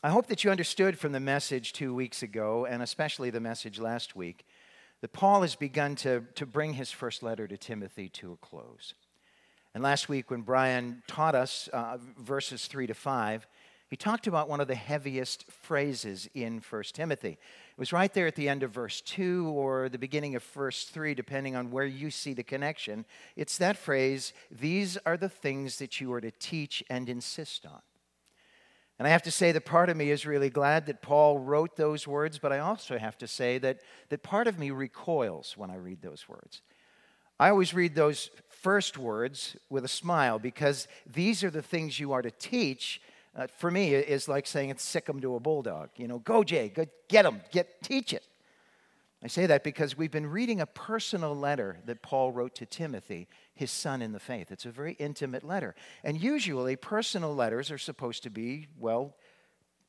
I hope that you understood from the message two weeks ago, and especially the message last week, that Paul has begun to, to bring his first letter to Timothy to a close. And last week, when Brian taught us uh, verses 3 to 5, he talked about one of the heaviest phrases in 1 Timothy. It was right there at the end of verse 2 or the beginning of verse 3, depending on where you see the connection. It's that phrase, these are the things that you are to teach and insist on. And I have to say that part of me is really glad that Paul wrote those words, but I also have to say that, that part of me recoils when I read those words. I always read those first words with a smile because these are the things you are to teach. Uh, for me, is like saying it's sick sick 'em to a bulldog. You know, go Jay, go get him, get teach it. I say that because we've been reading a personal letter that Paul wrote to Timothy, his son in the faith. It's a very intimate letter. And usually, personal letters are supposed to be, well,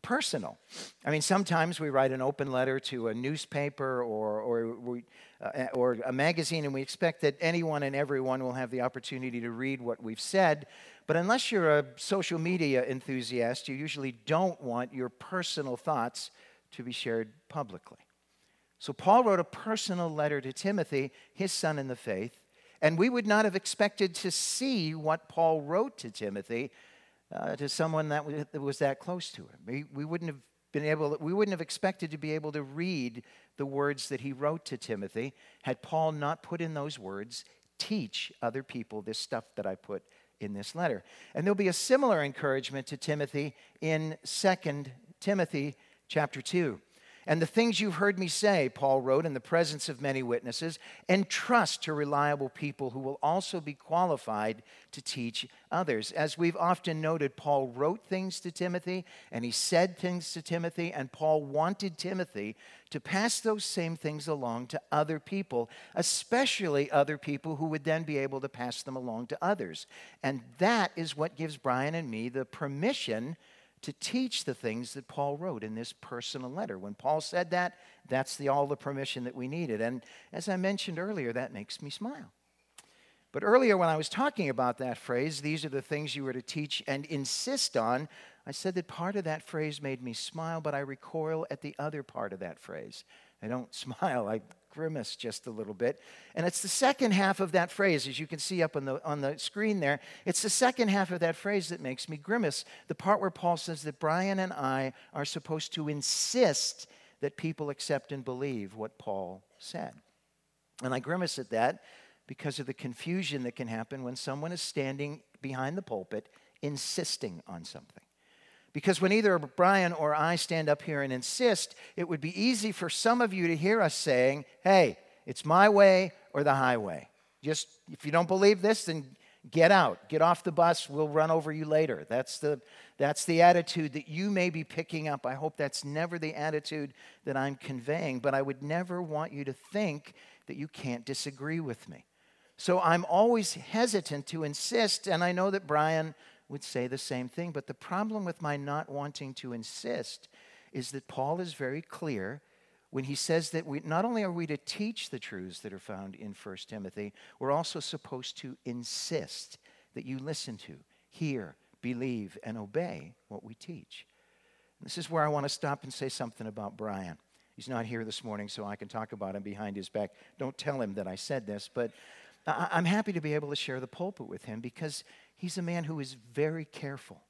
personal. I mean, sometimes we write an open letter to a newspaper or, or, we, uh, or a magazine, and we expect that anyone and everyone will have the opportunity to read what we've said. But unless you're a social media enthusiast, you usually don't want your personal thoughts to be shared publicly. So Paul wrote a personal letter to Timothy, his son in the faith, and we would not have expected to see what Paul wrote to Timothy uh, to someone that was, that close to him. We, we wouldn't have been able, we wouldn't have expected to be able to read the words that he wrote to Timothy had Paul not put in those words, teach other people this stuff that I put in this letter. And there'll be a similar encouragement to Timothy in 2 Timothy chapter 2. And the things you've heard me say, Paul wrote, in the presence of many witnesses, entrust to reliable people who will also be qualified to teach others. As we've often noted, Paul wrote things to Timothy and he said things to Timothy, and Paul wanted Timothy to pass those same things along to other people, especially other people who would then be able to pass them along to others. And that is what gives Brian and me the permission to teach the things that Paul wrote in this personal letter. When Paul said that, that's the, all the permission that we needed. And as I mentioned earlier, that makes me smile. But earlier, when I was talking about that phrase, these are the things you were to teach and insist on, I said that part of that phrase made me smile, but I recoil at the other part of that phrase. I don't smile, I grimace just a little bit. And it's the second half of that phrase, as you can see up on the, on the screen there. It's the second half of that phrase that makes me grimace. The part where Paul says that Brian and I are supposed to insist that people accept and believe what Paul said. And I grimace at that because of the confusion that can happen when someone is standing behind the pulpit insisting on something. Because when either Brian or I stand up here and insist, it would be easy for some of you to hear us saying, hey, it's my way or the highway. Just if you don't believe this, then get out, get off the bus, we'll run over you later. That's the, that's the attitude that you may be picking up. I hope that's never the attitude that I'm conveying, but I would never want you to think that you can't disagree with me. So I'm always hesitant to insist, and I know that Brian would say the same thing. But the problem with my not wanting to insist is that Paul is very clear when he says that we, not only are we to teach the truths that are found in 1 Timothy, we're also supposed to insist that you listen to, hear, believe, and obey what we teach. This is where I want to stop and say something about Brian. He's not here this morning, so I can talk about him behind his back. Don't tell him that I said this, but I'm happy to be able to share the pulpit with him because He's a man who is very careful,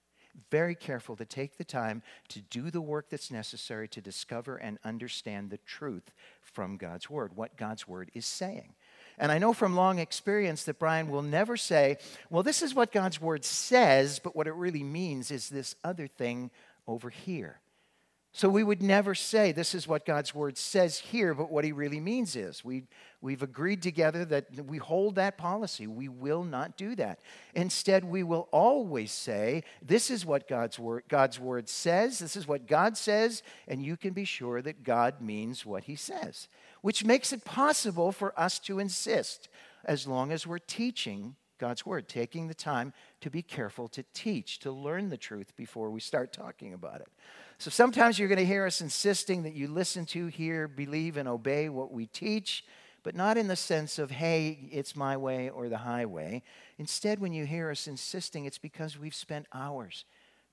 very careful to take the time to do the work that's necessary to discover and understand the truth from God's Word, what God's Word is saying. And I know from long experience that Brian will never say, well, this is what God's Word says, but what it really means is this other thing over here. So we would never say this is what God's word says here, but what he really means is we, we've agreed together that we hold that policy. We will not do that. Instead, we will always say this is what God's word, God's word says, this is what God says, and you can be sure that God means what he says, which makes it possible for us to insist as long as we're teaching God's word, taking the time to be careful to teach, to learn the truth before we start talking about it. So sometimes you're going to hear us insisting that you listen to, hear, believe, and obey what we teach, but not in the sense of, hey, it's my way or the highway. Instead, when you hear us insisting, it's because we've spent hours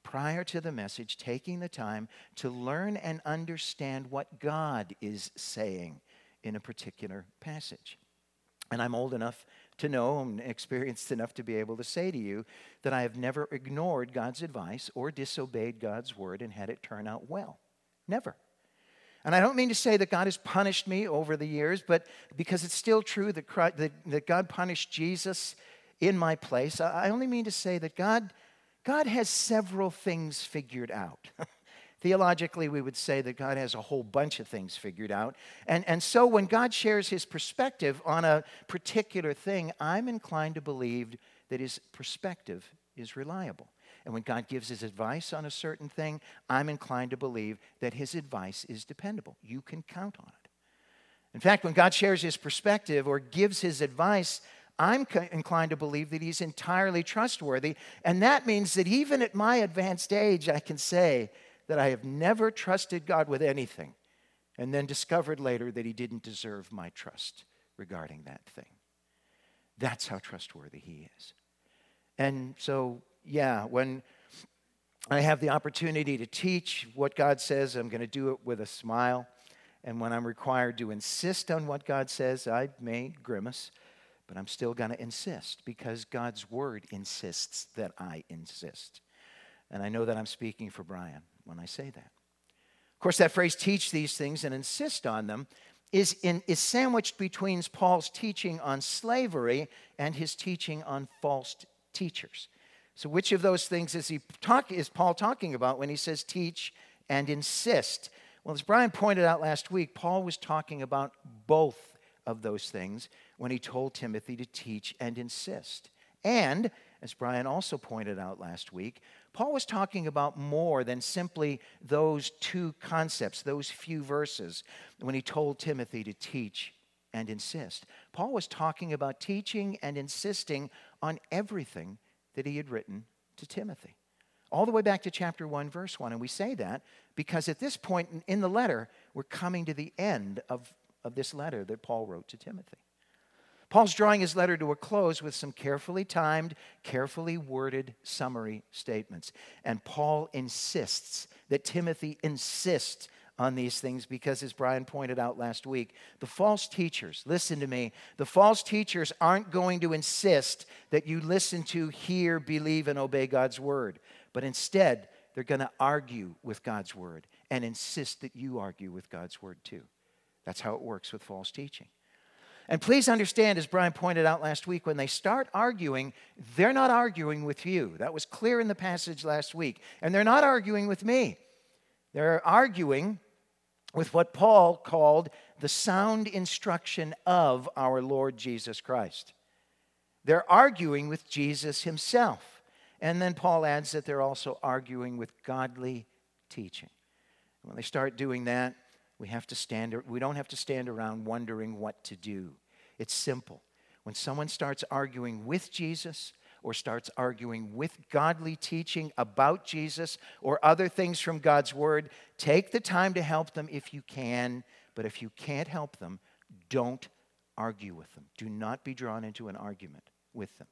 prior to the message, taking the time to learn and understand what God is saying in a particular passage. And I'm old enough to know and experienced enough to be able to say to you that I have never ignored God's advice or disobeyed God's word and had it turn out well. Never. And I don't mean to say that God has punished me over the years, but because it's still true that, Christ, that, that God punished Jesus in my place, I only mean to say that God, God has several things figured out. Theologically, we would say that God has a whole bunch of things figured out. And, and so when God shares his perspective on a particular thing, I'm inclined to believe that his perspective is reliable. And when God gives his advice on a certain thing, I'm inclined to believe that his advice is dependable. You can count on it. In fact, when God shares his perspective or gives his advice, I'm inclined to believe that he's entirely trustworthy. And that means that even at my advanced age, I can say that I have never trusted God with anything and then discovered later that he didn't deserve my trust regarding that thing. That's how trustworthy he is. And so yeah, when I have the opportunity to teach what God says, I'm going to do it with a smile. And when I'm required to insist on what God says, I may grimace, but I'm still going to insist because God's word insists that I insist. And I know that I'm speaking for Brian when I say that. Of course, that phrase, teach these things and insist on them, is, in, is sandwiched between Paul's teaching on slavery and his teaching on false teachers. So, which of those things is, he talk, is Paul talking about when he says teach and insist? Well, as Brian pointed out last week, Paul was talking about both of those things when he told Timothy to teach and insist. And, as Brian also pointed out last week, Paul was talking about more than simply those two concepts, those few verses, when he told Timothy to teach and insist. Paul was talking about teaching and insisting on everything that he had written to Timothy. All the way back to chapter 1, verse 1. And we say that because at this point in the letter, we're coming to the end of, of this letter that Paul wrote to Timothy. Paul's drawing his letter to a close with some carefully timed, carefully worded summary statements. And Paul insists that Timothy insists on these things because, as Brian pointed out last week, the false teachers, listen to me, the false teachers aren't going to insist that you listen to, hear, believe, and obey God's word, but instead, they're going to argue with God's word and insist that you argue with God's word too. That's how it works with false teaching. And please understand, as Brian pointed out last week, when they start arguing, they're not arguing with you. That was clear in the passage last week. And they're not arguing with me. They're arguing with what Paul called the sound instruction of our Lord Jesus Christ. They're arguing with Jesus himself. And then Paul adds that they're also arguing with godly teaching. When they start doing that, we have to stand we don't have to stand around wondering what to do. It's simple. When someone starts arguing with Jesus, or starts arguing with godly teaching about Jesus or other things from God's Word, take the time to help them if you can. But if you can't help them, don't argue with them. Do not be drawn into an argument with them.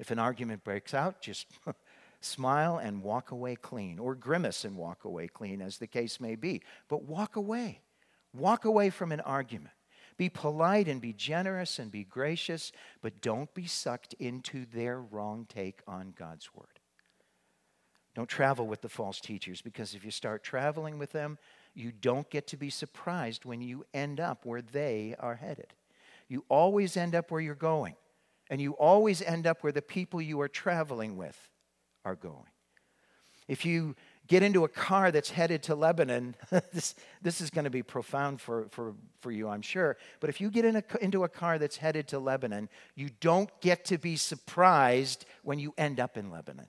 If an argument breaks out, just smile and walk away clean, or grimace and walk away clean, as the case may be. But walk away. Walk away from an argument. Be polite and be generous and be gracious, but don't be sucked into their wrong take on God's word. Don't travel with the false teachers because if you start traveling with them, you don't get to be surprised when you end up where they are headed. You always end up where you're going, and you always end up where the people you are traveling with are going. If you get into a car that's headed to Lebanon, this, this is going to be profound for, for, for you, I'm sure. But if you get in a, into a car that's headed to Lebanon, you don't get to be surprised when you end up in Lebanon.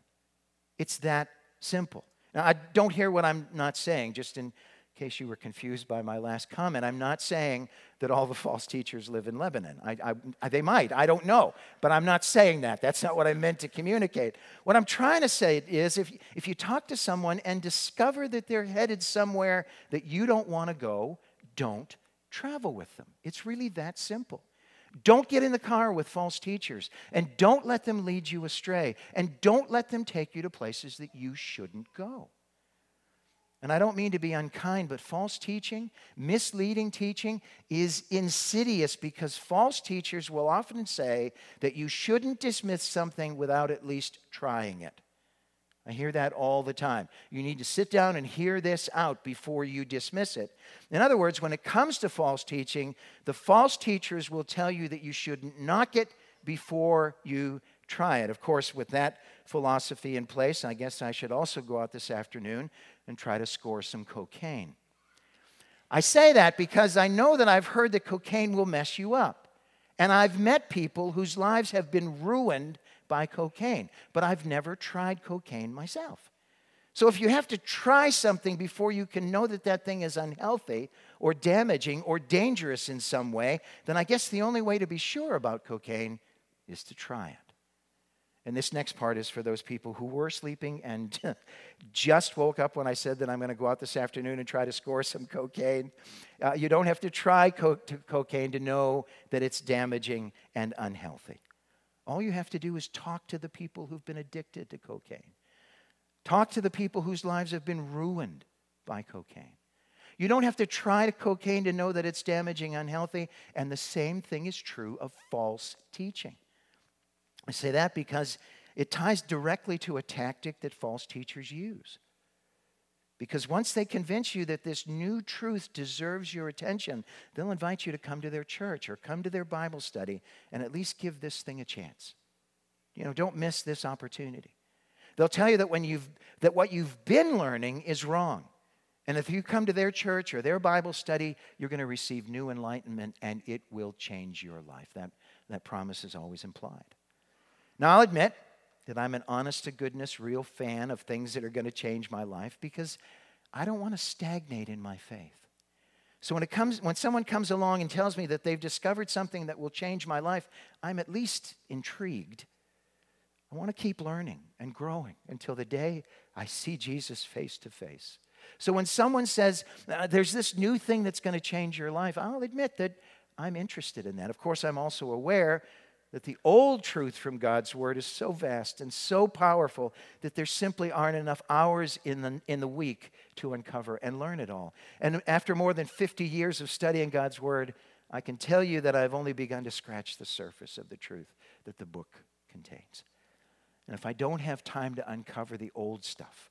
It's that simple. Now, I don't hear what I'm not saying, just in case you were confused by my last comment, I'm not saying that all the false teachers live in Lebanon. I, I, they might, I don't know, but I'm not saying that. That's not what I meant to communicate. What I'm trying to say is if, if you talk to someone and discover that they're headed somewhere that you don't want to go, don't travel with them. It's really that simple. Don't get in the car with false teachers and don't let them lead you astray and don't let them take you to places that you shouldn't go. And I don't mean to be unkind, but false teaching, misleading teaching, is insidious because false teachers will often say that you shouldn't dismiss something without at least trying it. I hear that all the time. You need to sit down and hear this out before you dismiss it. In other words, when it comes to false teaching, the false teachers will tell you that you should knock it before you try it. Of course, with that philosophy in place, I guess I should also go out this afternoon and try to score some cocaine. I say that because I know that I've heard that cocaine will mess you up. And I've met people whose lives have been ruined by cocaine, but I've never tried cocaine myself. So if you have to try something before you can know that that thing is unhealthy or damaging or dangerous in some way, then I guess the only way to be sure about cocaine is to try it. And this next part is for those people who were sleeping and just woke up when I said that I'm going to go out this afternoon and try to score some cocaine. Uh, you don't have to try co- to cocaine to know that it's damaging and unhealthy. All you have to do is talk to the people who've been addicted to cocaine. Talk to the people whose lives have been ruined by cocaine. You don't have to try cocaine to know that it's damaging, unhealthy, and the same thing is true of false teaching. I say that because it ties directly to a tactic that false teachers use. Because once they convince you that this new truth deserves your attention, they'll invite you to come to their church or come to their Bible study and at least give this thing a chance. You know, don't miss this opportunity. They'll tell you that when you've that what you've been learning is wrong. And if you come to their church or their Bible study, you're going to receive new enlightenment and it will change your life. That, that promise is always implied. Now, I'll admit that I'm an honest to goodness, real fan of things that are going to change my life because I don't want to stagnate in my faith. So when, it comes, when someone comes along and tells me that they've discovered something that will change my life, I'm at least intrigued. I want to keep learning and growing until the day I see Jesus face to face. So when someone says, uh, There's this new thing that's going to change your life, I'll admit that I'm interested in that. Of course, I'm also aware that the old truth from God's word is so vast and so powerful that there simply aren't enough hours in the, in the week to uncover and learn it all. And after more than 50 years of studying God's word, I can tell you that I've only begun to scratch the surface of the truth that the book contains. And if I don't have time to uncover the old stuff,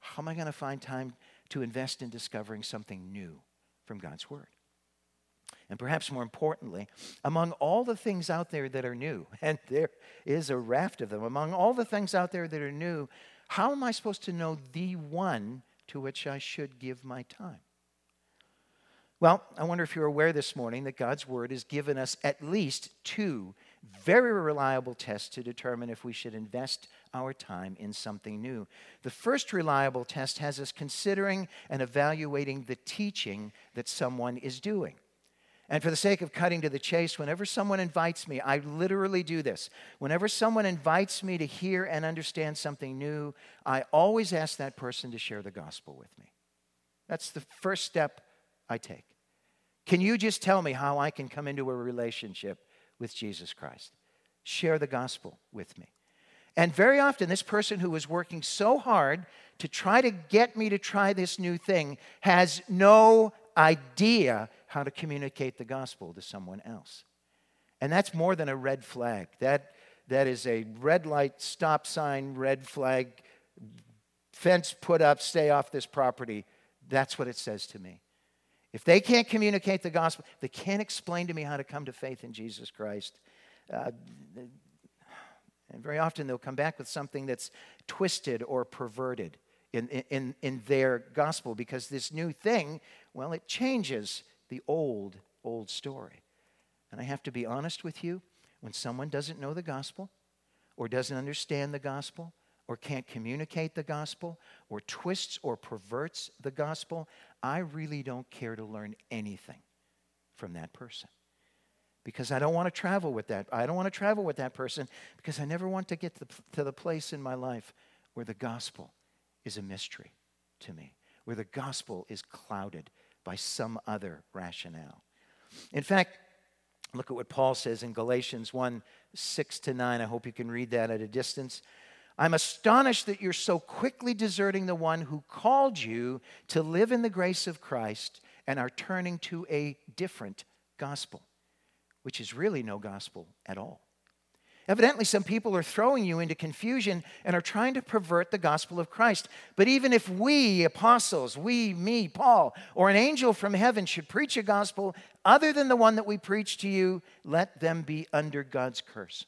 how am I going to find time to invest in discovering something new from God's word? And perhaps more importantly, among all the things out there that are new, and there is a raft of them, among all the things out there that are new, how am I supposed to know the one to which I should give my time? Well, I wonder if you're aware this morning that God's Word has given us at least two very reliable tests to determine if we should invest our time in something new. The first reliable test has us considering and evaluating the teaching that someone is doing. And for the sake of cutting to the chase, whenever someone invites me, I literally do this. Whenever someone invites me to hear and understand something new, I always ask that person to share the gospel with me. That's the first step I take. Can you just tell me how I can come into a relationship with Jesus Christ? Share the gospel with me. And very often, this person who is working so hard to try to get me to try this new thing has no idea how to communicate the gospel to someone else. And that's more than a red flag. That, that is a red light, stop sign, red flag, fence put up, stay off this property. That's what it says to me. If they can't communicate the gospel, they can't explain to me how to come to faith in Jesus Christ. Uh, and very often they'll come back with something that's twisted or perverted in, in, in their gospel because this new thing, well, it changes the old, old story. And I have to be honest with you when someone doesn't know the gospel or doesn't understand the gospel or can't communicate the gospel or twists or perverts the gospel, I really don't care to learn anything from that person. Because I don't want to travel with that. I don't want to travel with that person because I never want to get to the, to the place in my life where the gospel is a mystery to me, where the gospel is clouded by some other rationale. In fact, Look at what Paul says in Galatians 1 6 to 9. I hope you can read that at a distance. I'm astonished that you're so quickly deserting the one who called you to live in the grace of Christ and are turning to a different gospel, which is really no gospel at all. Evidently, some people are throwing you into confusion and are trying to pervert the gospel of Christ. But even if we, apostles, we, me, Paul, or an angel from heaven should preach a gospel other than the one that we preach to you, let them be under God's curse.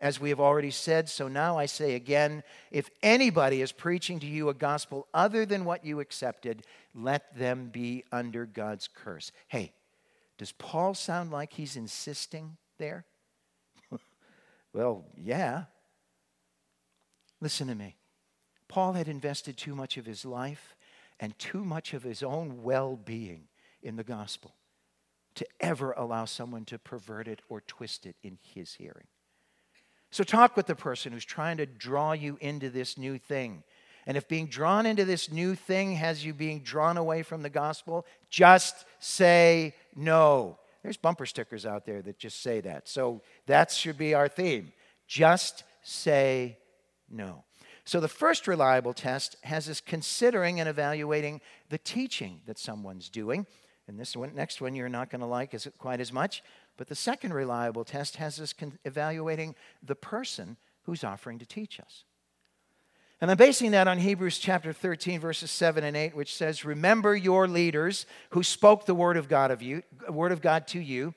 As we have already said, so now I say again if anybody is preaching to you a gospel other than what you accepted, let them be under God's curse. Hey, does Paul sound like he's insisting there? Well, yeah. Listen to me. Paul had invested too much of his life and too much of his own well being in the gospel to ever allow someone to pervert it or twist it in his hearing. So, talk with the person who's trying to draw you into this new thing. And if being drawn into this new thing has you being drawn away from the gospel, just say no. There's bumper stickers out there that just say that. So that should be our theme. Just say no. So the first reliable test has us considering and evaluating the teaching that someone's doing. And this one, next one you're not going to like is quite as much. But the second reliable test has us con- evaluating the person who's offering to teach us. And I'm basing that on Hebrews chapter 13, verses 7 and 8, which says, Remember your leaders who spoke the word of God of you, word of God to you.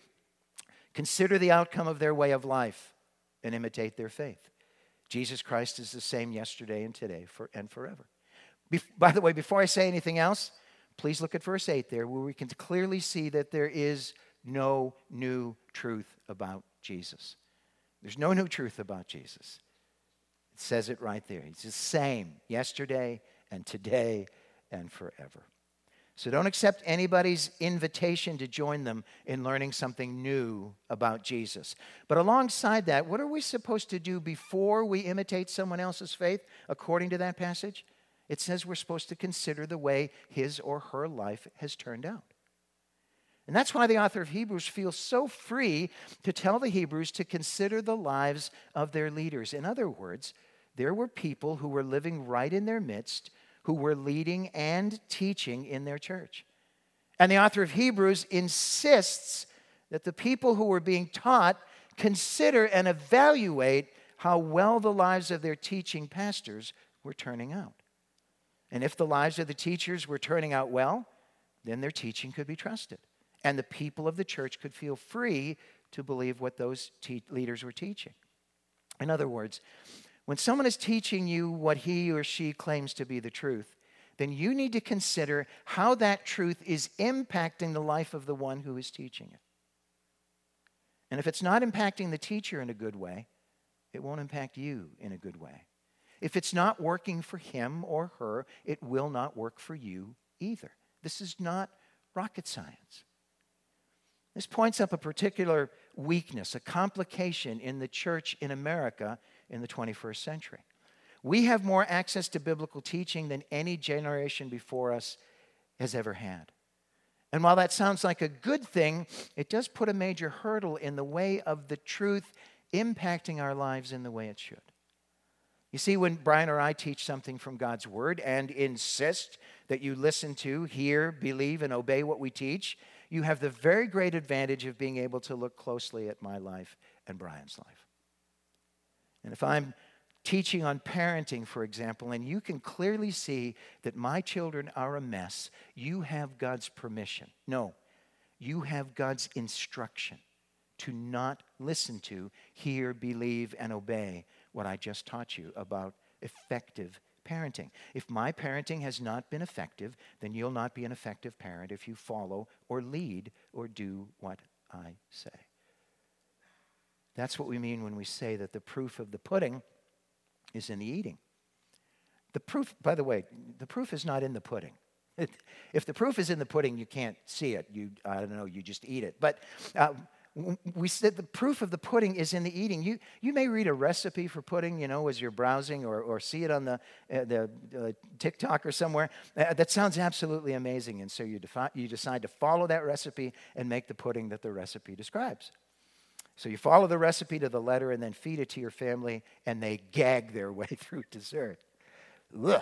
Consider the outcome of their way of life and imitate their faith. Jesus Christ is the same yesterday and today for, and forever. Be- by the way, before I say anything else, please look at verse 8 there, where we can clearly see that there is no new truth about Jesus. There's no new truth about Jesus says it right there. He's the same yesterday and today and forever. So don't accept anybody's invitation to join them in learning something new about Jesus. But alongside that, what are we supposed to do before we imitate someone else's faith according to that passage? It says we're supposed to consider the way his or her life has turned out. And that's why the author of Hebrews feels so free to tell the Hebrews to consider the lives of their leaders. In other words, there were people who were living right in their midst who were leading and teaching in their church. And the author of Hebrews insists that the people who were being taught consider and evaluate how well the lives of their teaching pastors were turning out. And if the lives of the teachers were turning out well, then their teaching could be trusted. And the people of the church could feel free to believe what those te- leaders were teaching. In other words, when someone is teaching you what he or she claims to be the truth, then you need to consider how that truth is impacting the life of the one who is teaching it. And if it's not impacting the teacher in a good way, it won't impact you in a good way. If it's not working for him or her, it will not work for you either. This is not rocket science. This points up a particular weakness, a complication in the church in America in the 21st century. We have more access to biblical teaching than any generation before us has ever had. And while that sounds like a good thing, it does put a major hurdle in the way of the truth impacting our lives in the way it should. You see, when Brian or I teach something from God's Word and insist that you listen to, hear, believe, and obey what we teach, you have the very great advantage of being able to look closely at my life and Brian's life. And if I'm teaching on parenting, for example, and you can clearly see that my children are a mess, you have God's permission. No, you have God's instruction to not listen to, hear, believe, and obey what I just taught you about effective parenting. If my parenting has not been effective, then you'll not be an effective parent if you follow or lead or do what I say. That's what we mean when we say that the proof of the pudding is in the eating. The proof, by the way, the proof is not in the pudding. if the proof is in the pudding, you can't see it. You, I don't know, you just eat it. But uh, we said the proof of the pudding is in the eating. You, you may read a recipe for pudding, you know, as you're browsing or, or see it on the, uh, the uh, TikTok or somewhere. Uh, that sounds absolutely amazing. And so you, defi- you decide to follow that recipe and make the pudding that the recipe describes. So you follow the recipe to the letter and then feed it to your family, and they gag their way through dessert. Ugh.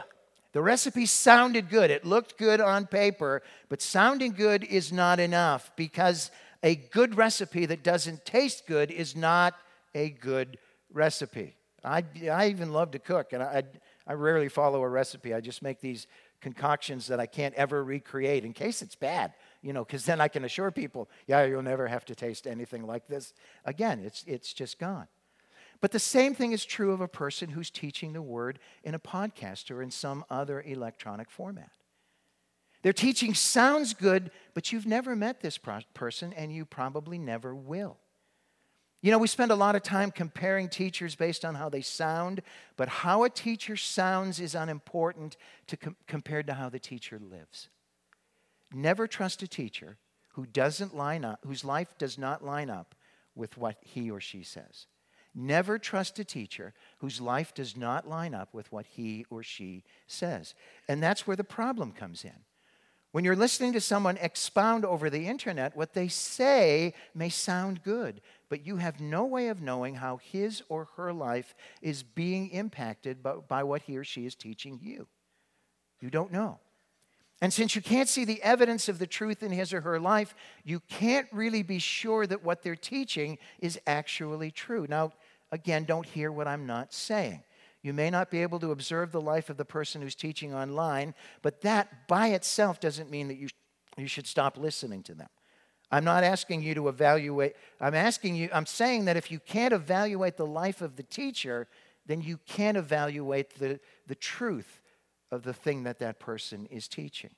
The recipe sounded good. It looked good on paper, but sounding good is not enough because a good recipe that doesn't taste good is not a good recipe. I, I even love to cook, and I, I rarely follow a recipe. I just make these concoctions that I can't ever recreate in case it's bad, you know, because then I can assure people, yeah, you'll never have to taste anything like this again. It's, it's just gone. But the same thing is true of a person who's teaching the word in a podcast or in some other electronic format. Their teaching sounds good, but you've never met this person and you probably never will. You know, we spend a lot of time comparing teachers based on how they sound, but how a teacher sounds is unimportant to com- compared to how the teacher lives. Never trust a teacher who doesn't line up, whose life does not line up with what he or she says. Never trust a teacher whose life does not line up with what he or she says. And that's where the problem comes in. When you're listening to someone expound over the internet, what they say may sound good, but you have no way of knowing how his or her life is being impacted by, by, what he or she is teaching you. You don't know. And since you can't see the evidence of the truth in his or her life, you can't really be sure that what they're teaching is actually true. Now, again, don't hear what I'm not saying. You may not be able to observe the life of the person who's teaching online, but that by itself doesn't mean that you, you should stop listening to them. I'm not asking you to evaluate, I'm asking you, I'm saying that if you can't evaluate the life of the teacher, then you can't evaluate the, the truth of the thing that that person is teaching.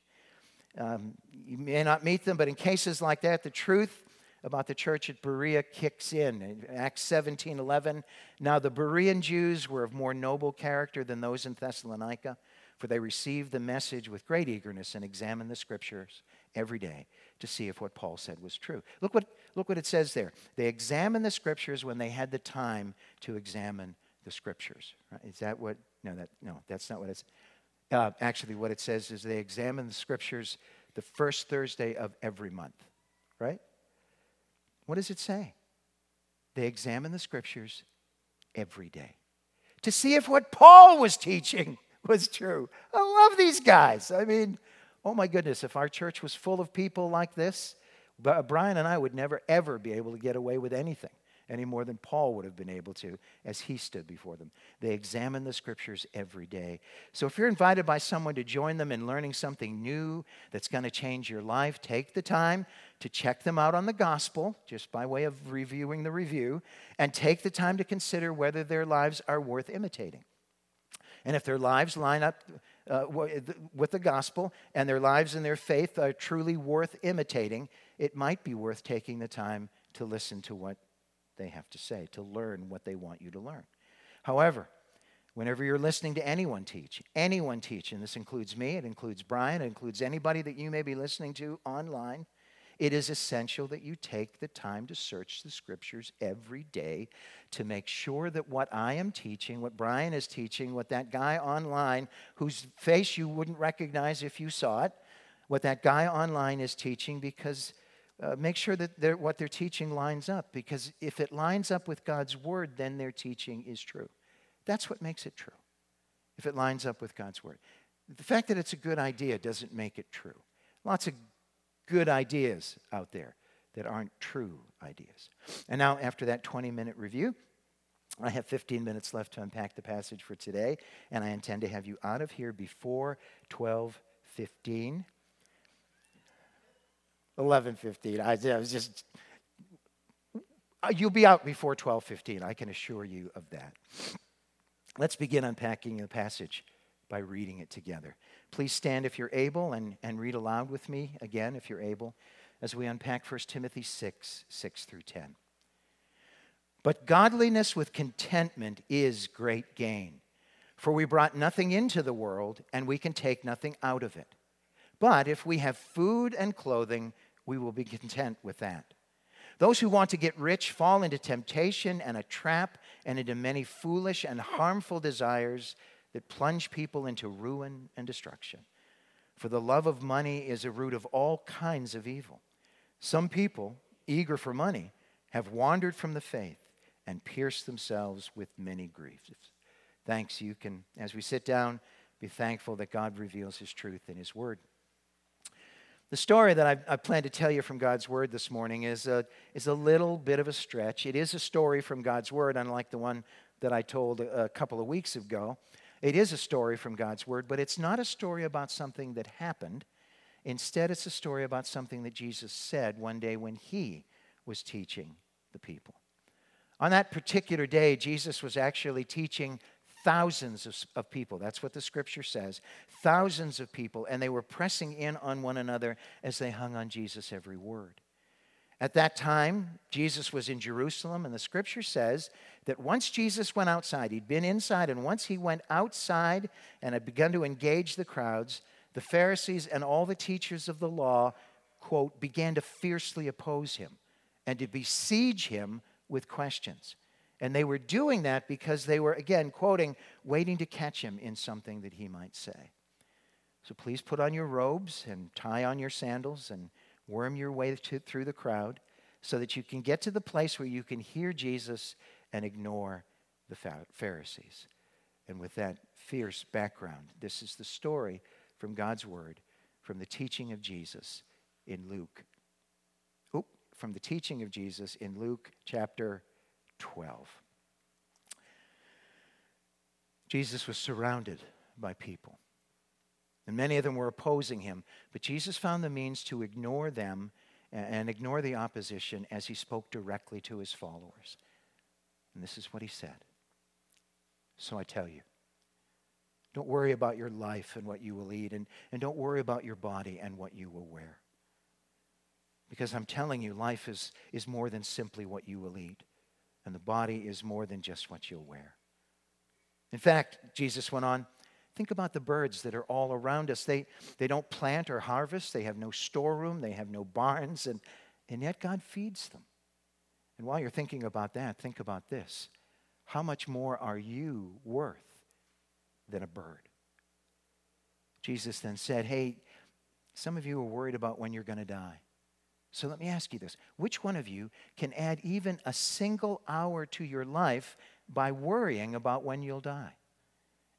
Um, you may not meet them, but in cases like that, the truth about the church at Berea kicks in. in Acts 17 11. Now the Berean Jews were of more noble character than those in Thessalonica, for they received the message with great eagerness and examined the scriptures every day to see if what Paul said was true. Look what, look what it says there. They examined the scriptures when they had the time to examine the scriptures. Right? Is that what? No, that, no, that's not what it's. Uh, actually, what it says is they examine the scriptures the first Thursday of every month, right? What does it say? They examine the scriptures every day to see if what Paul was teaching was true. I love these guys. I mean, oh my goodness, if our church was full of people like this, Brian and I would never, ever be able to get away with anything any more than Paul would have been able to as he stood before them. They examine the scriptures every day. So if you're invited by someone to join them in learning something new that's going to change your life, take the time to check them out on the gospel, just by way of reviewing the review, and take the time to consider whether their lives are worth imitating. And if their lives line up uh, with the gospel and their lives and their faith are truly worth imitating, it might be worth taking the time to listen to what they have to say, to learn what they want you to learn. However, whenever you're listening to anyone teach, anyone teach, and this includes me, it includes Brian, it includes anybody that you may be listening to online, it is essential that you take the time to search the scriptures every day to make sure that what I am teaching, what Brian is teaching, what that guy online whose face you wouldn't recognize if you saw it, what that guy online is teaching, because uh, make sure that they're, what they're teaching lines up because if it lines up with God's word, then their teaching is true. That's what makes it true, if it lines up with God's word. The fact that it's a good idea doesn't make it true. Lots of good ideas out there that aren't true ideas. And now, after that 20 minute review, I have 15 minutes left to unpack the passage for today, and I intend to have you out of here before 12:15. 11:15. I, I was just uh, you'll be out before 12:15. I can assure you of that. Let's begin unpacking the passage by reading it together. Please stand if you're able and, and read aloud with me again if you're able as we unpack 1 Timothy 6 6 through 10. But godliness with contentment is great gain. For we brought nothing into the world, and we can take nothing out of it. But if we have food and clothing, we will be content with that. Those who want to get rich fall into temptation and a trap and into many foolish and harmful desires that plunge people into ruin and destruction. For the love of money is a root of all kinds of evil. Some people, eager for money, have wandered from the faith and pierced themselves with many griefs. Thanks, you can, as we sit down, be thankful that God reveals His truth in His Word. The story that I, I plan to tell you from God's Word this morning is a, is a little bit of a stretch. It is a story from God's Word, unlike the one that I told a, a couple of weeks ago. It is a story from God's Word, but it's not a story about something that happened. Instead, it's a story about something that Jesus said one day when He was teaching the people. On that particular day, Jesus was actually teaching thousands of, of, people. That's what the scripture says. Thousands of people, and they were pressing in on one another as they hung on Jesus' every word. At that time, Jesus was in Jerusalem, and the scripture says that once Jesus went outside, he'd been inside, and once he went outside and had begun to engage the crowds, the Pharisees and all the teachers of the law, quote, began to fiercely oppose him and to besiege him with questions. And they were doing that because they were, again, quoting, waiting to catch him in something that he might say. So please put on your robes and tie on your sandals and worm your way to, through the crowd so that you can get to the place where you can hear Jesus and ignore the Pharisees. And with that fierce background, this is the story from God's Word, from the teaching of Jesus in Luke. Oop, from the teaching of Jesus in Luke chapter 12. Jesus was surrounded by people, and many of them were opposing him, but Jesus found the means to ignore them and ignore the opposition as he spoke directly to his followers. And this is what he said. So I tell you, don't worry about your life and what you will eat, and, and don't worry about your body and what you will wear. Because I'm telling you, life is, is more than simply what you will eat. And the body is more than just what you'll wear. In fact, Jesus went on, think about the birds that are all around us. They, they don't plant or harvest, they have no storeroom, they have no barns, and, and yet God feeds them. And while you're thinking about that, think about this. How much more are you worth than a bird? Jesus then said, Hey, some of you are worried about when you're going to die. So let me ask you this which one of you can add even a single hour to your life by worrying about when you'll die?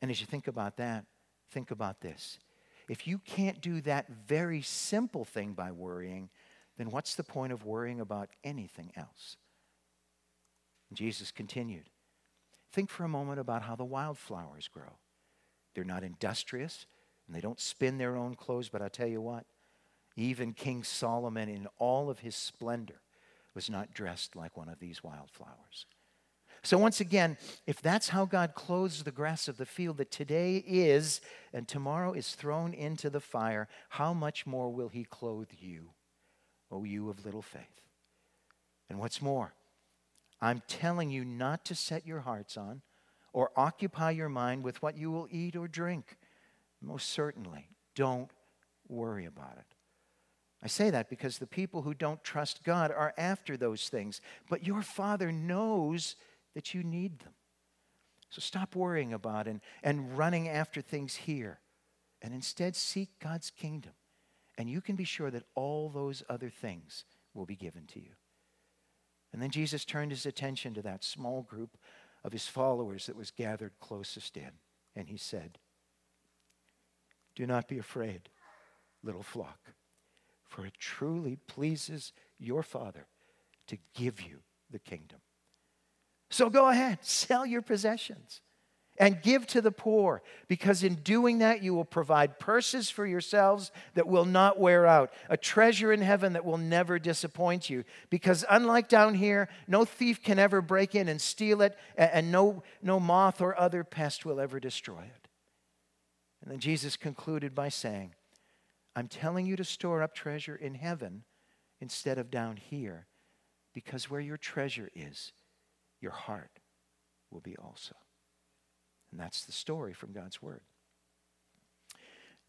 And as you think about that, think about this. If you can't do that very simple thing by worrying, then what's the point of worrying about anything else? And Jesus continued. Think for a moment about how the wildflowers grow. They're not industrious and they don't spin their own clothes, but I'll tell you what, even King Solomon, in all of his splendor, was not dressed like one of these wildflowers. So, once again, if that's how God clothes the grass of the field that today is and tomorrow is thrown into the fire, how much more will He clothe you, O you of little faith? And what's more, I'm telling you not to set your hearts on or occupy your mind with what you will eat or drink. Most certainly, don't worry about it. I say that because the people who don't trust God are after those things, but your Father knows that you need them. So stop worrying about and, and running after things here, and instead seek God's kingdom. And you can be sure that all those other things will be given to you. And then Jesus turned his attention to that small group of his followers that was gathered closest in, and he said, Do not be afraid, little flock for it truly pleases your Father to give you the kingdom. So go ahead, sell your possessions and give to the poor, because in doing that, you will provide purses for yourselves that will not wear out, a treasure in heaven that will never disappoint you. Because unlike down here, no thief can ever break in and steal it, and no, no moth or other pest will ever destroy it. And then Jesus concluded by saying, I'm telling you to store up treasure in heaven instead of down here, because where your treasure is, your heart will be also. And that's the story from God's Word.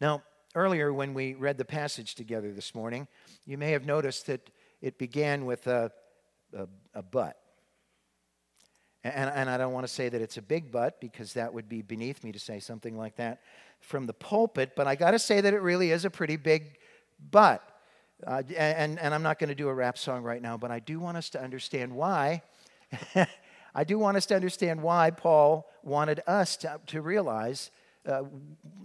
Now, earlier when we read the passage together this morning, you may have noticed that it began with a, a, a but. And, and I don't want to say that it's a big but because that would be beneath me to say something like that from the pulpit, but I got to say that it really is a pretty big but. Uh, and, and I'm not going to do a rap song right now, but I do want us to understand why. I do want us to understand why Paul wanted us to, to realize uh,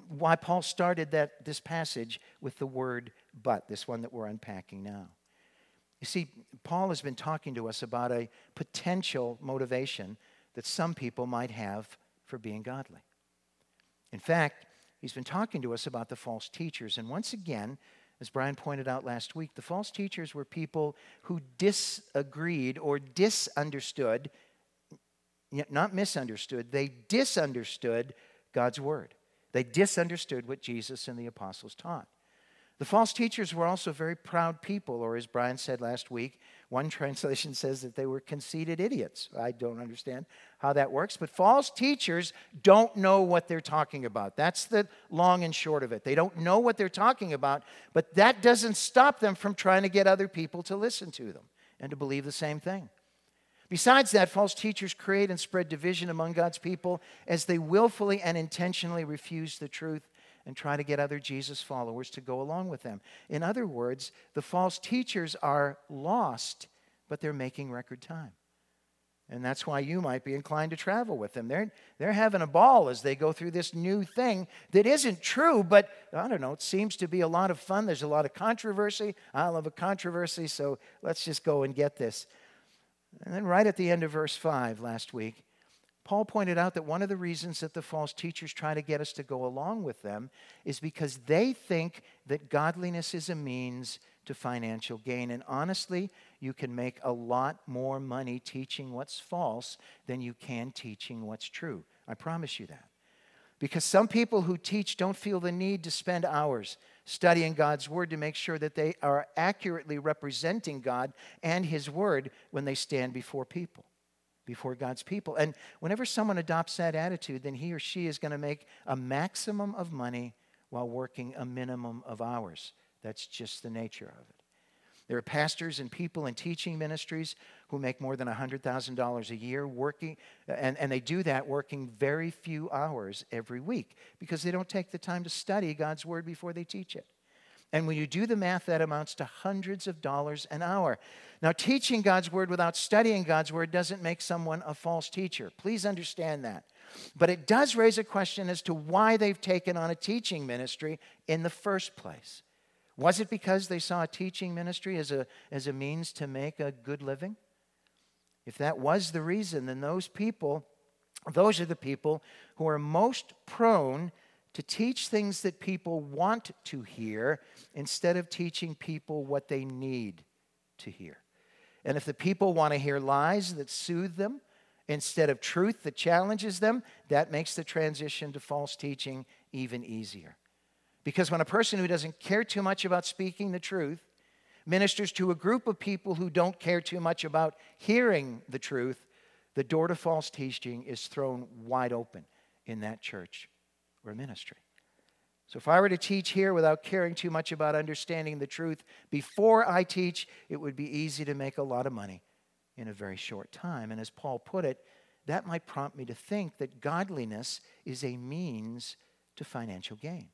why Paul started that, this passage with the word but, this one that we're unpacking now. You see, Paul has been talking to us about a potential motivation that some people might have for being godly. In fact, he's been talking to us about the false teachers. And once again, as Brian pointed out last week, the false teachers were people who disagreed or disunderstood, not misunderstood, they disunderstood God's word. They disunderstood what Jesus and the apostles taught. The false teachers were also very proud people, or as Brian said last week, one translation says that they were conceited idiots. I don't understand how that works, but false teachers don't know what they're talking about. That's the long and short of it. They don't know what they're talking about, but that doesn't stop them from trying to get other people to listen to them and to believe the same thing. Besides that, false teachers create and spread division among God's people as they willfully and intentionally refuse the truth and try to get other Jesus followers to go along with them. In other words, the false teachers are lost, but they're making record time. And that's why you might be inclined to travel with them. They're, they're having a ball as they go through this new thing that isn't true, but I don't know, it seems to be a lot of fun. There's a lot of controversy. I love a controversy, so let's just go and get this. And then, right at the end of verse 5 last week, Paul pointed out that one of the reasons that the false teachers try to get us to go along with them is because they think that godliness is a means to financial gain. And honestly, you can make a lot more money teaching what's false than you can teaching what's true. I promise you that. Because some people who teach don't feel the need to spend hours studying God's Word to make sure that they are accurately representing God and His Word when they stand before people before God's people. And whenever someone adopts that attitude, then he or she is going to make a maximum of money while working a minimum of hours. That's just the nature of it. There are pastors and people in teaching ministries who make more than $100,000 a year working, and, and they do that working very few hours every week because they don't take the time to study God's Word before they teach it. And when you do the math, that amounts to hundreds of dollars an hour. Now, teaching God's word without studying God's word doesn't make someone a false teacher. Please understand that. But it does raise a question as to why they've taken on a teaching ministry in the first place. Was it because they saw a teaching ministry as a, as a means to make a good living? If that was the reason, then those people, those are the people who are most prone to teach things that people want to hear instead of teaching people what they need to hear. And if the people want to hear lies that soothe them instead of truth that challenges them, that makes the transition to false teaching even easier. Because when a person who doesn't care too much about speaking the truth ministers to a group of people who don't care too much about hearing the truth, the door to false teaching is thrown wide open in that church or ministry. So, if I were to teach here without caring too much about understanding the truth before I teach, it would be easy to make a lot of money in a very short time. And as Paul put it, that might prompt me to think that godliness is a means to financial gain.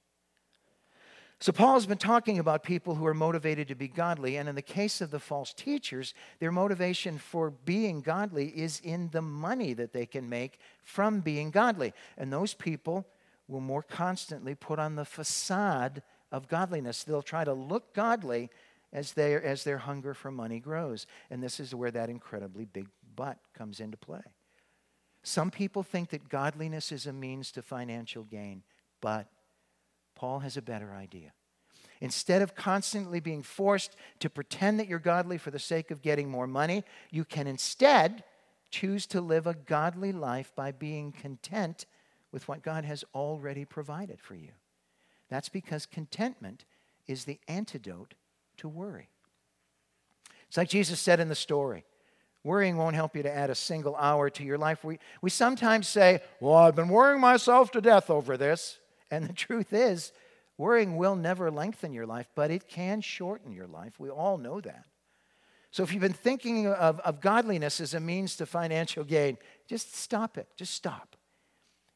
So, Paul has been talking about people who are motivated to be godly, and in the case of the false teachers, their motivation for being godly is in the money that they can make from being godly. And those people will more constantly put on the facade of godliness. They'll try to look godly as, their as their hunger for money grows. And this is where that incredibly big but comes into play. Some people think that godliness is a means to financial gain, but Paul has a better idea. Instead of constantly being forced to pretend that you're godly for the sake of getting more money, you can instead choose to live a godly life by being content with what God has already provided for you. That's because contentment is the antidote to worry. It's like Jesus said in the story worrying won't help you to add a single hour to your life. We, we sometimes say, Well, I've been worrying myself to death over this. And the truth is, worrying will never lengthen your life, but it can shorten your life. We all know that. So if you've been thinking of, of godliness as a means to financial gain, just stop it. Just stop.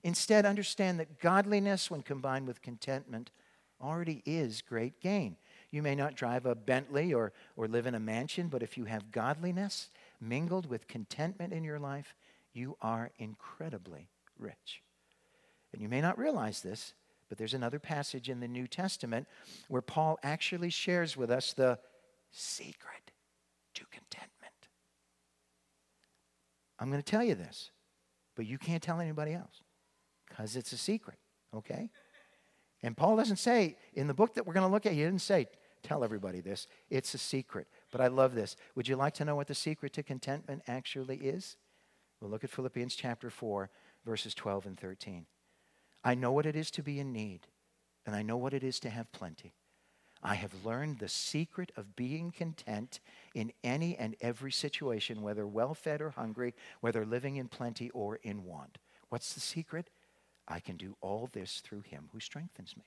Instead, understand that godliness, when combined with contentment, already is great gain. You may not drive a Bentley or, or live in a mansion, but if you have godliness mingled with contentment in your life, you are incredibly rich. And you may not realize this, but there's another passage in the New Testament where Paul actually shares with us the secret to contentment. I'm going to tell you this, but you can't tell anybody else because it's a secret, okay? And Paul doesn't say, in the book that we're going to look at, he didn't say, tell everybody this. It's a secret. But I love this. Would you like to know what the secret to contentment actually is? We'll look at Philippians chapter 4, verses 12 and 13. I know what it is to be in need, and I know what it is to have plenty. I have learned the secret of being content in any and every situation, whether well fed or hungry, whether living in plenty or in want. What's the secret? I can do all this through him who strengthens me.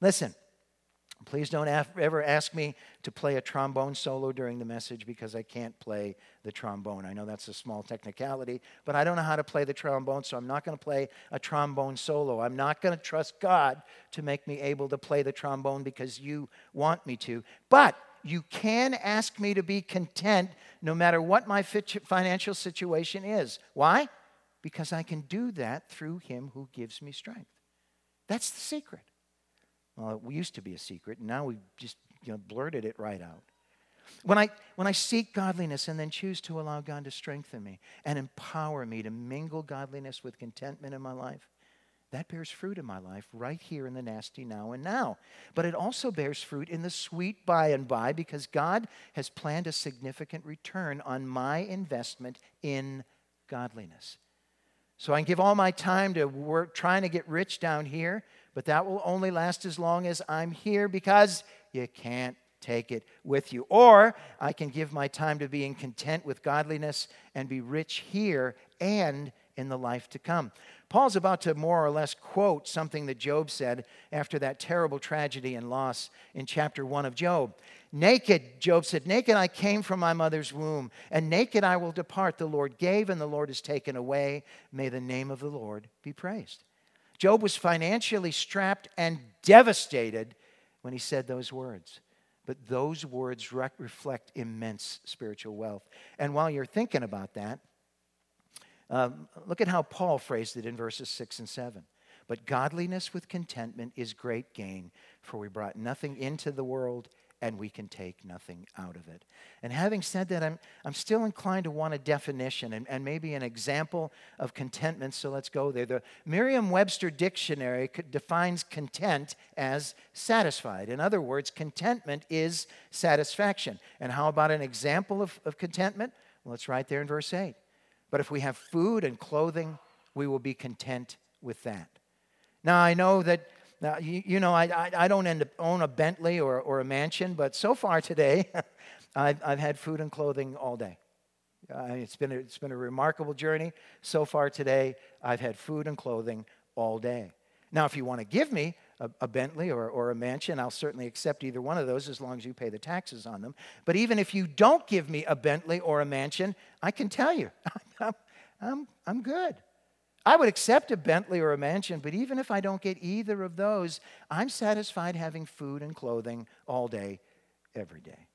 Listen, please don't ever ask me to play a trombone solo during the message because I can't play the trombone. I know that's a small technicality, but I don't know how to play the trombone, so I'm not going to play a trombone solo. I'm not going to trust God to make me able to play the trombone because you want me to. But you can ask me to be content no matter what my financial situation is. Why? Because I can do that through him who gives me strength. That's the secret. Well, it used to be a secret, and now we just you know, blurted it right out. When I, when I seek godliness and then choose to allow God to strengthen me and empower me to mingle godliness with contentment in my life, that bears fruit in my life right here in the nasty now and now. But it also bears fruit in the sweet by and by because God has planned a significant return on my investment in godliness. So I can give all my time to work trying to get rich down here, but that will only last as long as I'm here because you can't take it with you. Or I can give my time to being content with godliness and be rich here and in the life to come. Paul's about to more or less quote something that Job said after that terrible tragedy and loss in chapter 1 of Job. Naked, Job said, Naked I came from my mother's womb, and naked I will depart. The Lord gave, and the Lord has taken away. May the name of the Lord be praised. Job was financially strapped and devastated when he said those words. But those words reflect immense spiritual wealth. And while you're thinking about that, um, look at how Paul phrased it in verses 6 and 7. But godliness with contentment is great gain, for we brought nothing into the world and we can take nothing out of it. And having said that, I'm, I'm still inclined to want a definition and, and maybe an example of contentment, so let's go there. The Merriam Webster Dictionary defines content as satisfied. In other words, contentment is satisfaction. And how about an example of, of contentment? Well, it's right there in verse 8. But if we have food and clothing, we will be content with that. Now, I know that now, you, you know, I, I, I, don't end up own a Bentley or, or a mansion, but so far today, I've, I've had food and clothing all day. Uh, it's, been a, it's been a remarkable journey. So far today, I've had food and clothing all day. Now, if you want to give me a, a, Bentley or, or a mansion, I'll certainly accept either one of those as long as you pay the taxes on them. But even if you don't give me a Bentley or a mansion, I can tell you, I'm, I'm, I'm good. I would accept a Bentley or a mansion, but even if I don't get either of those, I'm satisfied having food and clothing all day, every day.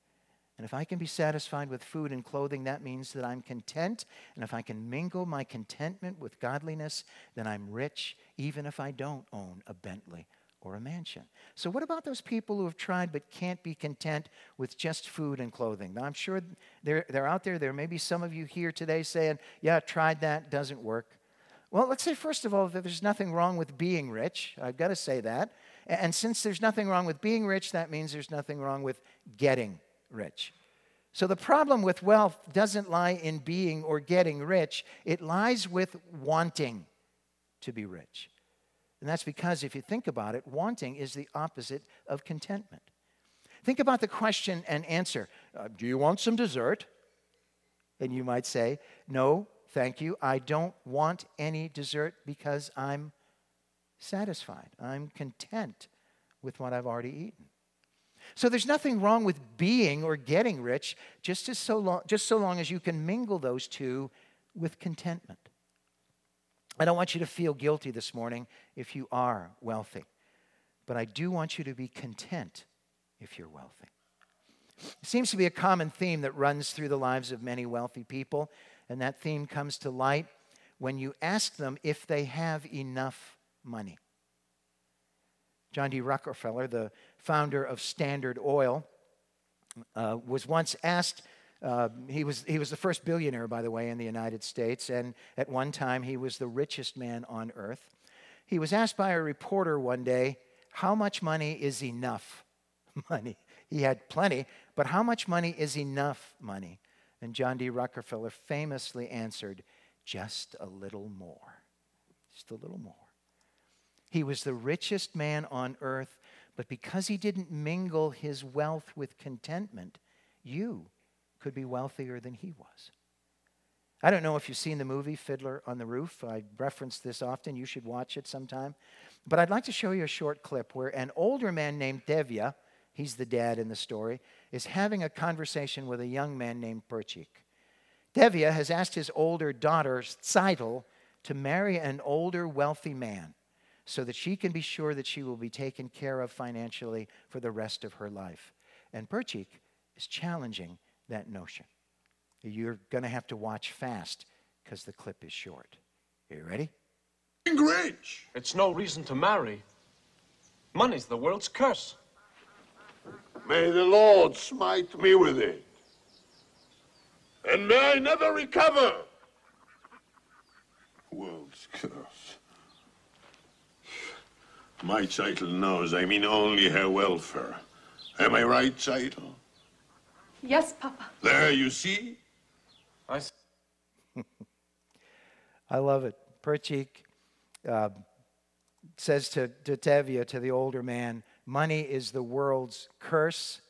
And if I can be satisfied with food and clothing, that means that I'm content. And if I can mingle my contentment with godliness, then I'm rich, even if I don't own a Bentley or a mansion. So, what about those people who have tried but can't be content with just food and clothing? Now, I'm sure they're, they're out there. There may be some of you here today saying, Yeah, tried that, doesn't work. Well, let's say, first of all, that there's nothing wrong with being rich. I've got to say that. And since there's nothing wrong with being rich, that means there's nothing wrong with getting rich. So the problem with wealth doesn't lie in being or getting rich, it lies with wanting to be rich. And that's because if you think about it, wanting is the opposite of contentment. Think about the question and answer uh, Do you want some dessert? And you might say, No, thank you. I don't want any dessert because I'm satisfied. I'm content with what I've already eaten. So there's nothing wrong with being or getting rich, just, as so long, just so long as you can mingle those two with contentment. I don't want you to feel guilty this morning if you are wealthy, but I do want you to be content if you're wealthy. It seems to be a common theme that runs through the lives of many wealthy people, and that theme comes to light when you ask them if they have enough money. John D. Rockefeller, the founder of Standard Oil, uh, was once asked. Uh, he, was, he was the first billionaire, by the way, in the United States, and at one time he was the richest man on earth. He was asked by a reporter one day, How much money is enough money? He had plenty, but how much money is enough money? And John D. Rockefeller famously answered, Just a little more. Just a little more. He was the richest man on earth, but because he didn't mingle his wealth with contentment, you could be wealthier than he was. I don't know if you've seen the movie Fiddler on the Roof. I reference this often. You should watch it sometime. But I'd like to show you a short clip where an older man named Tevye, he's the dad in the story, is having a conversation with a young man named Perchik. Tevye has asked his older daughter, Tzeitel, to marry an older, wealthy man so that she can be sure that she will be taken care of financially for the rest of her life. And Perchik is challenging that notion. You're going to have to watch fast because the clip is short. Are you ready? Rich. It's no reason to marry. Money's the world's curse. May the Lord smite me with it. And may I never recover. World's curse. My Tzeitel knows I mean only her welfare. Am I right, Tzeitel? Yes, Papa. There, you see? I s- I love it. Perchik uh, says to, to Tevye, to the older man, money is the world's curse.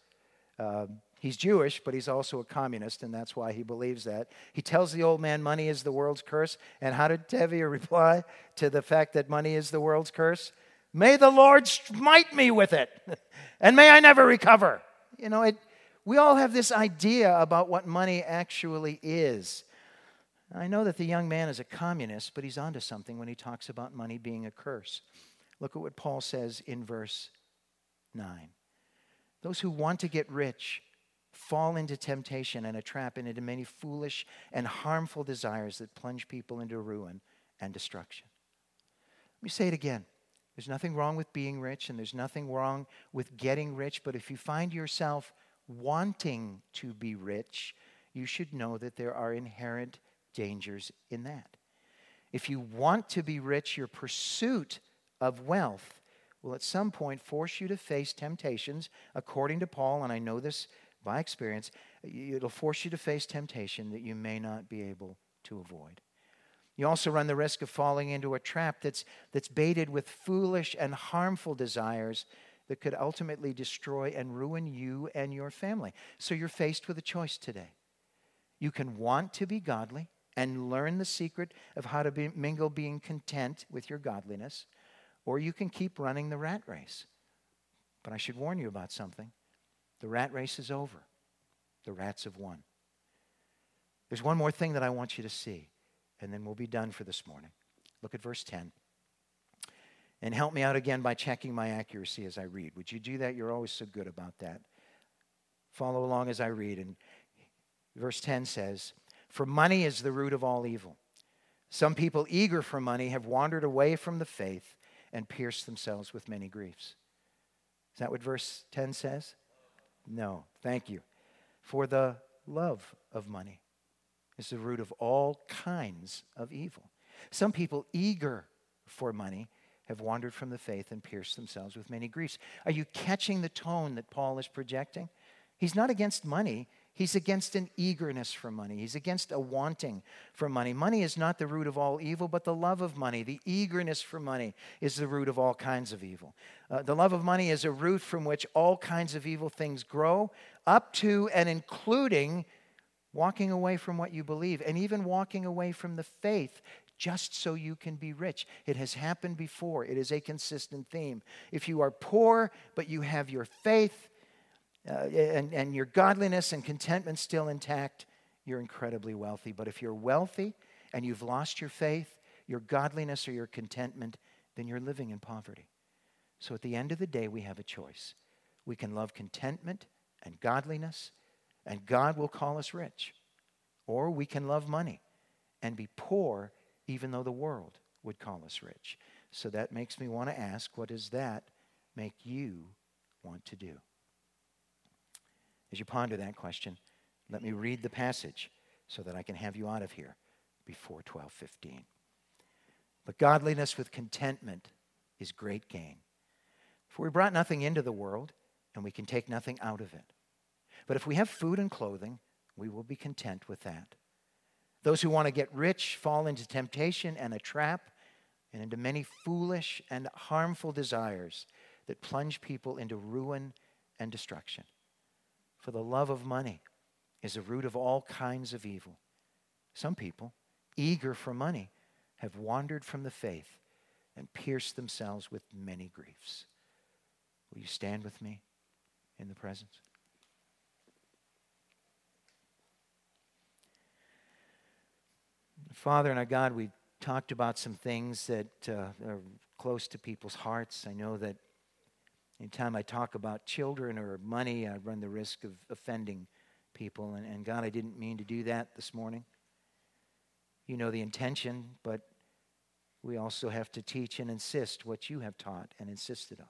Uh, he's Jewish, but he's also a communist, and that's why he believes that. He tells the old man money is the world's curse. And how did Tevye reply to the fact that money is the world's curse? May the Lord smite me with it, and may I never recover. You know, it, we all have this idea about what money actually is. I know that the young man is a communist, but he's onto something when he talks about money being a curse. Look at what Paul says in verse 9. Those who want to get rich fall into temptation and a trap and into many foolish and harmful desires that plunge people into ruin and destruction. Let me say it again. There's nothing wrong with being rich and there's nothing wrong with getting rich, but if you find yourself wanting to be rich, you should know that there are inherent dangers in that. If you want to be rich, your pursuit of wealth will at some point force you to face temptations, according to Paul, and I know this by experience, it'll force you to face temptation that you may not be able to avoid. You also run the risk of falling into a trap that's, that's baited with foolish and harmful desires that could ultimately destroy and ruin you and your family. So you're faced with a choice today. You can want to be godly and learn the secret of how to be, mingle being content with your godliness, or you can keep running the rat race. But I should warn you about something the rat race is over, the rats have won. There's one more thing that I want you to see and then we'll be done for this morning. Look at verse 10. And help me out again by checking my accuracy as I read. Would you do that? You're always so good about that. Follow along as I read. And verse 10 says, For money is the root of all evil. Some people eager for money have wandered away from the faith and pierced themselves with many griefs. Is that what verse 10 says? No. Thank you. For the love of money is the root of all kinds of evil. Some people eager for money have wandered from the faith and pierced themselves with many griefs. Are you catching the tone that Paul is projecting? He's not against money. He's against an eagerness for money. He's against a wanting for money. Money is not the root of all evil, but the love of money, the eagerness for money, is the root of all kinds of evil. Uh, the love of money is a root from which all kinds of evil things grow, up to and including walking away from what you believe, and even walking away from the faith just so you can be rich. It has happened before, it is a consistent theme. If you are poor, but you have your faith, uh, and, and your godliness and contentment still intact, you're incredibly wealthy. But if you're wealthy and you've lost your faith, your godliness, or your contentment, then you're living in poverty. So at the end of the day, we have a choice. We can love contentment and godliness, and God will call us rich. Or we can love money and be poor, even though the world would call us rich. So that makes me want to ask what does that make you want to do? As you ponder that question, let me read the passage so that I can have you out of here before 12:15. But godliness with contentment is great gain. For we brought nothing into the world, and we can take nothing out of it. But if we have food and clothing, we will be content with that. Those who want to get rich fall into temptation and a trap and into many foolish and harmful desires that plunge people into ruin and destruction. For the love of money is the root of all kinds of evil. Some people, eager for money, have wandered from the faith and pierced themselves with many griefs. Will you stand with me in the presence? Father and our God, we've talked about some things that uh, are close to people's hearts. I know that anytime I talk about children or money, I run the risk of offending people. And, and God, I didn't mean to do that this morning. You know the intention, but we also have to teach and insist what you have taught and insisted on.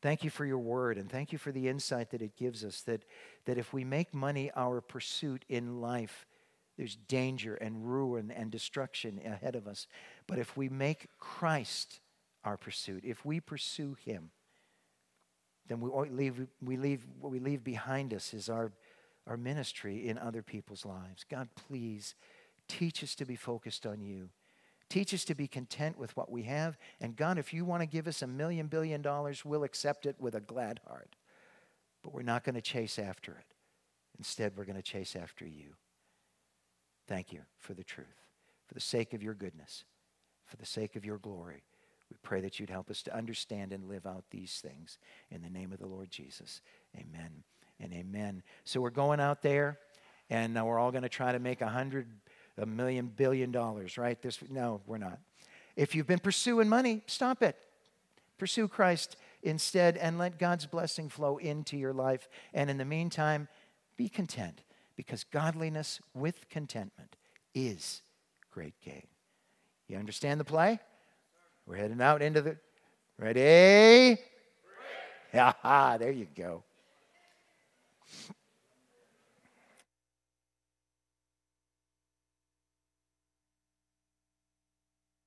Thank you for your word and thank you for the insight that it gives us that, that if we make money our pursuit in life, there's danger and ruin and destruction ahead of us. But if we make Christ our pursuit, if we pursue Him, then we leave, we leave, what we leave behind us is our, our ministry in other people's lives. God, please teach us to be focused on you. Teach us to be content with what we have. And God, if you want to give us a million billion dollars, we'll accept it with a glad heart. But we're not going to chase after it. Instead, we're going to chase after you. Thank you for the truth. For the sake of your goodness, for the sake of your glory, we pray that you'd help us to understand and live out these things. In the name of the Lord Jesus, amen and amen. So we're going out there, and we're all going to try to make a hundred, a million, billion dollars, right? This, no, we're not. If you've been pursuing money, stop it. Pursue Christ instead and let God's blessing flow into your life. And in the meantime, be content because godliness with contentment is great gain. You understand the play? We're heading out into the. Ready? Yeah, there you go.